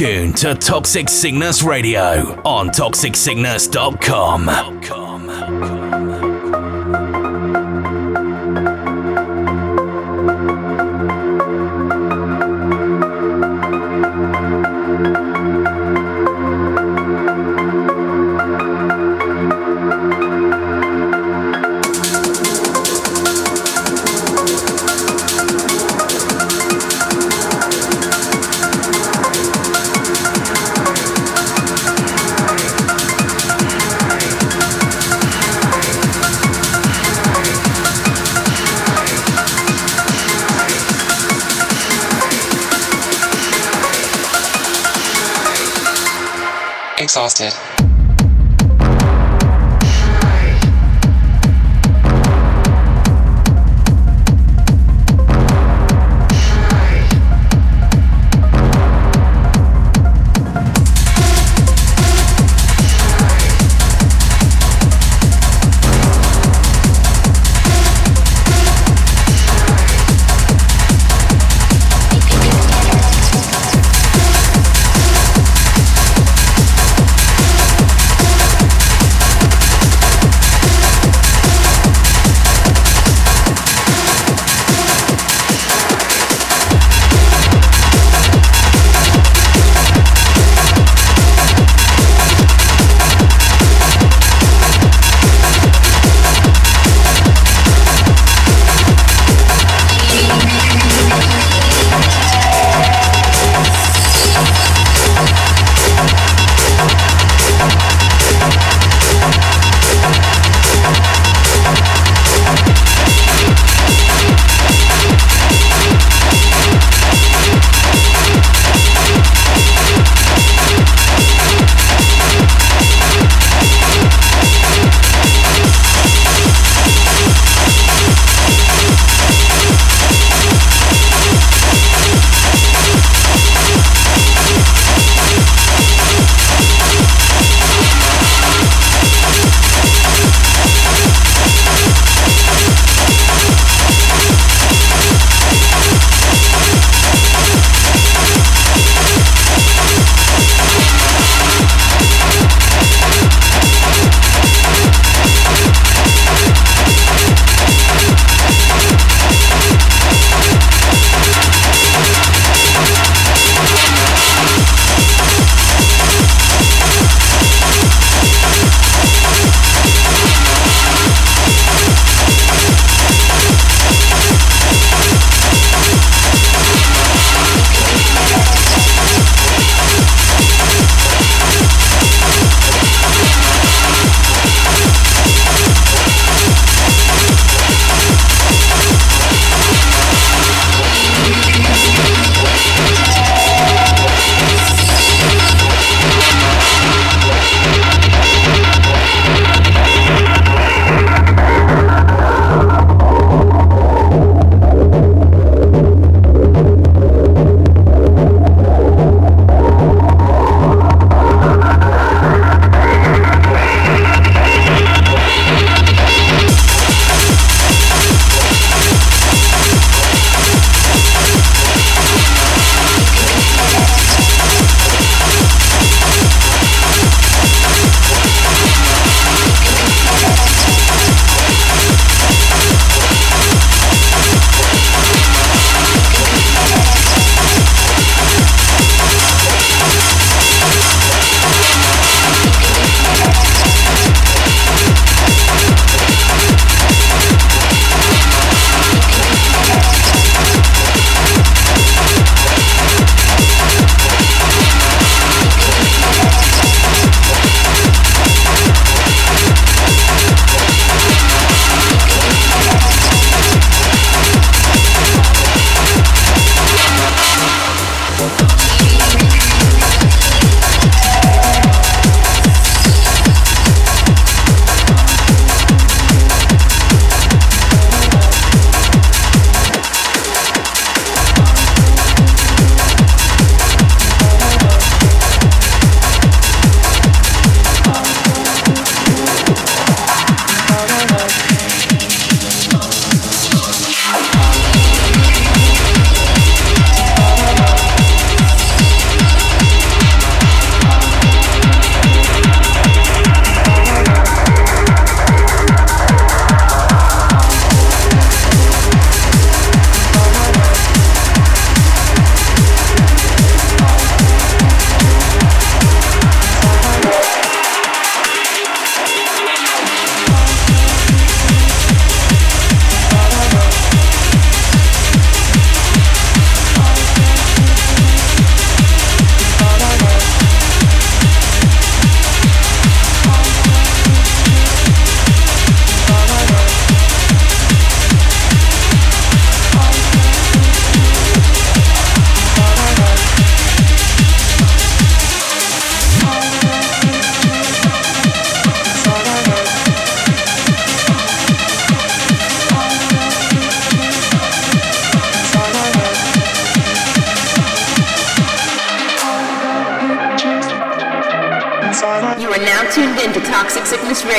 Now in tune to Toxic Sickness Radio on toxicsickness.com. hacer.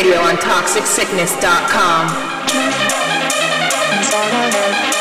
Radio on ToxicSickness.com.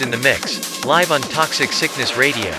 in the mix, live on Toxic Sickness Radio.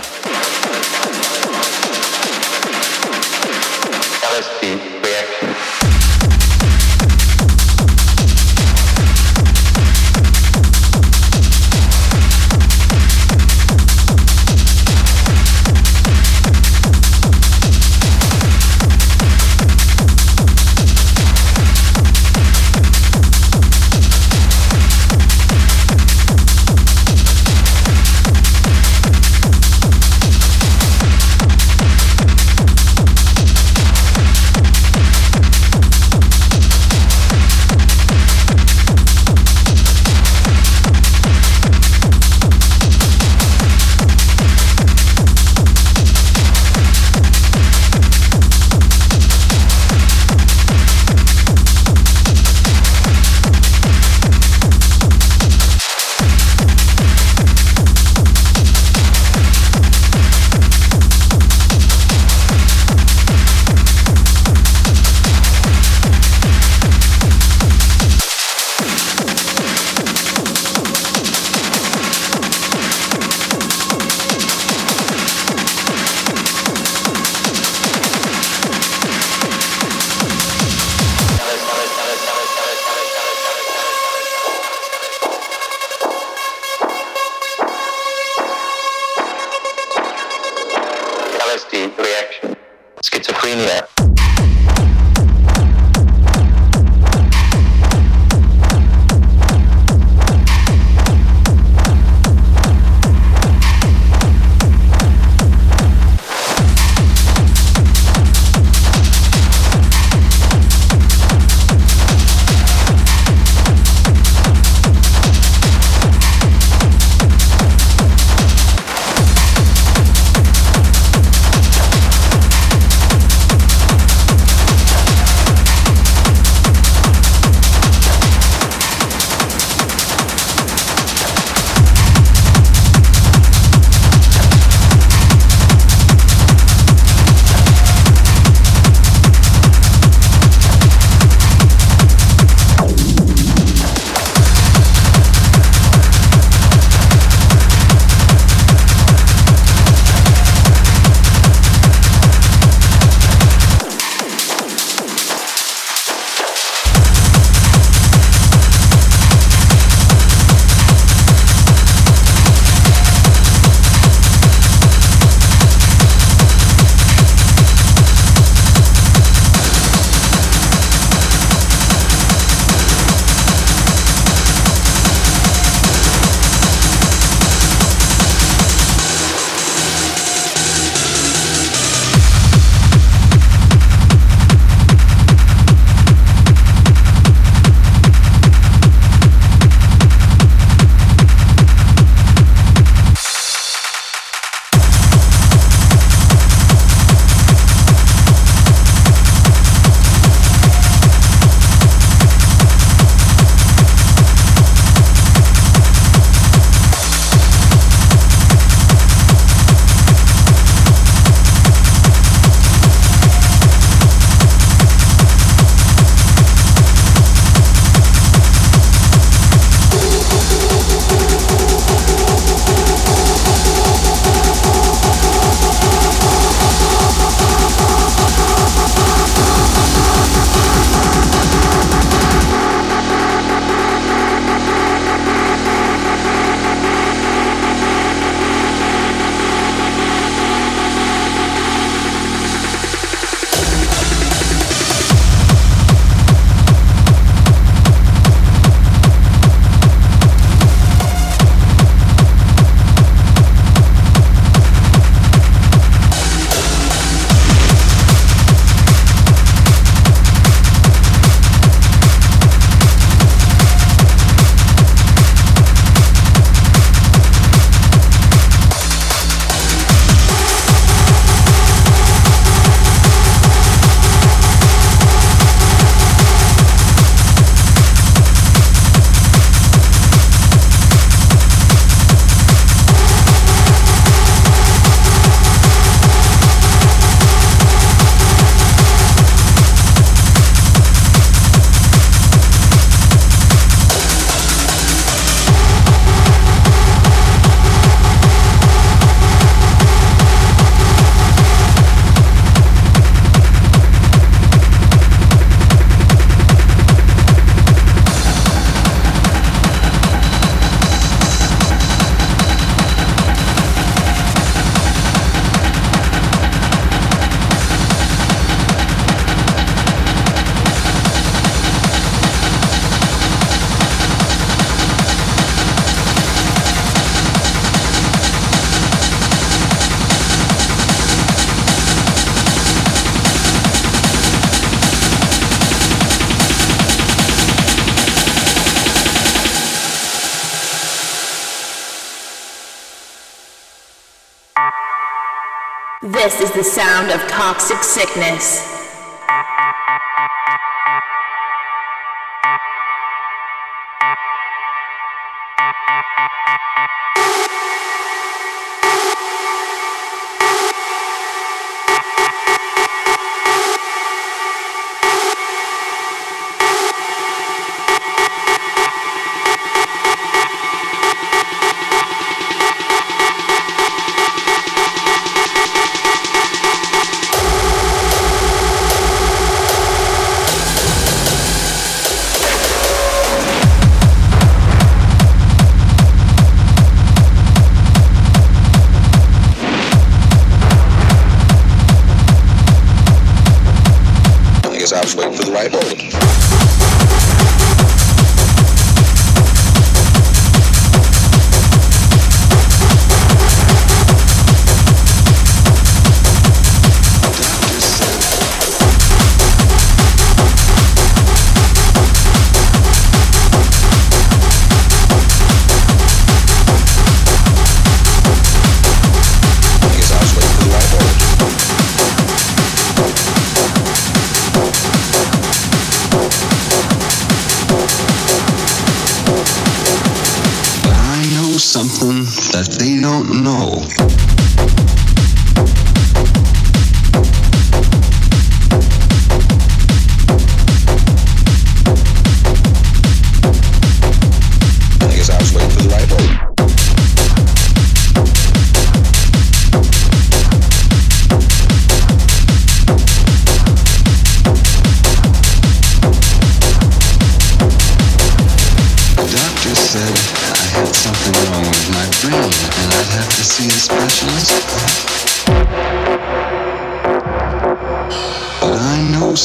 This is the sound of toxic sickness.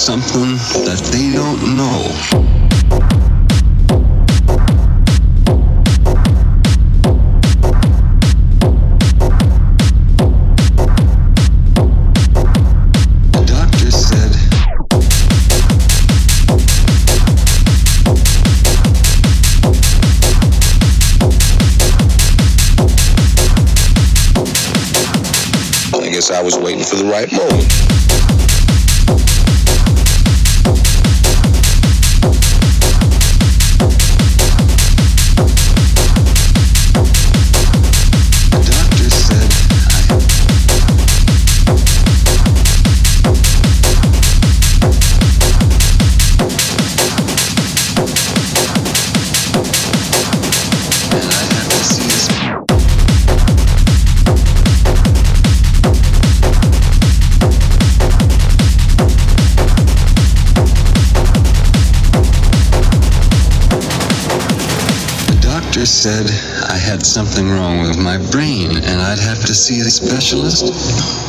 Said a specialist.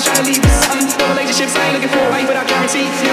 I'm trying to leave with something. The relationships I ain't looking for, a ain't but I guarantee.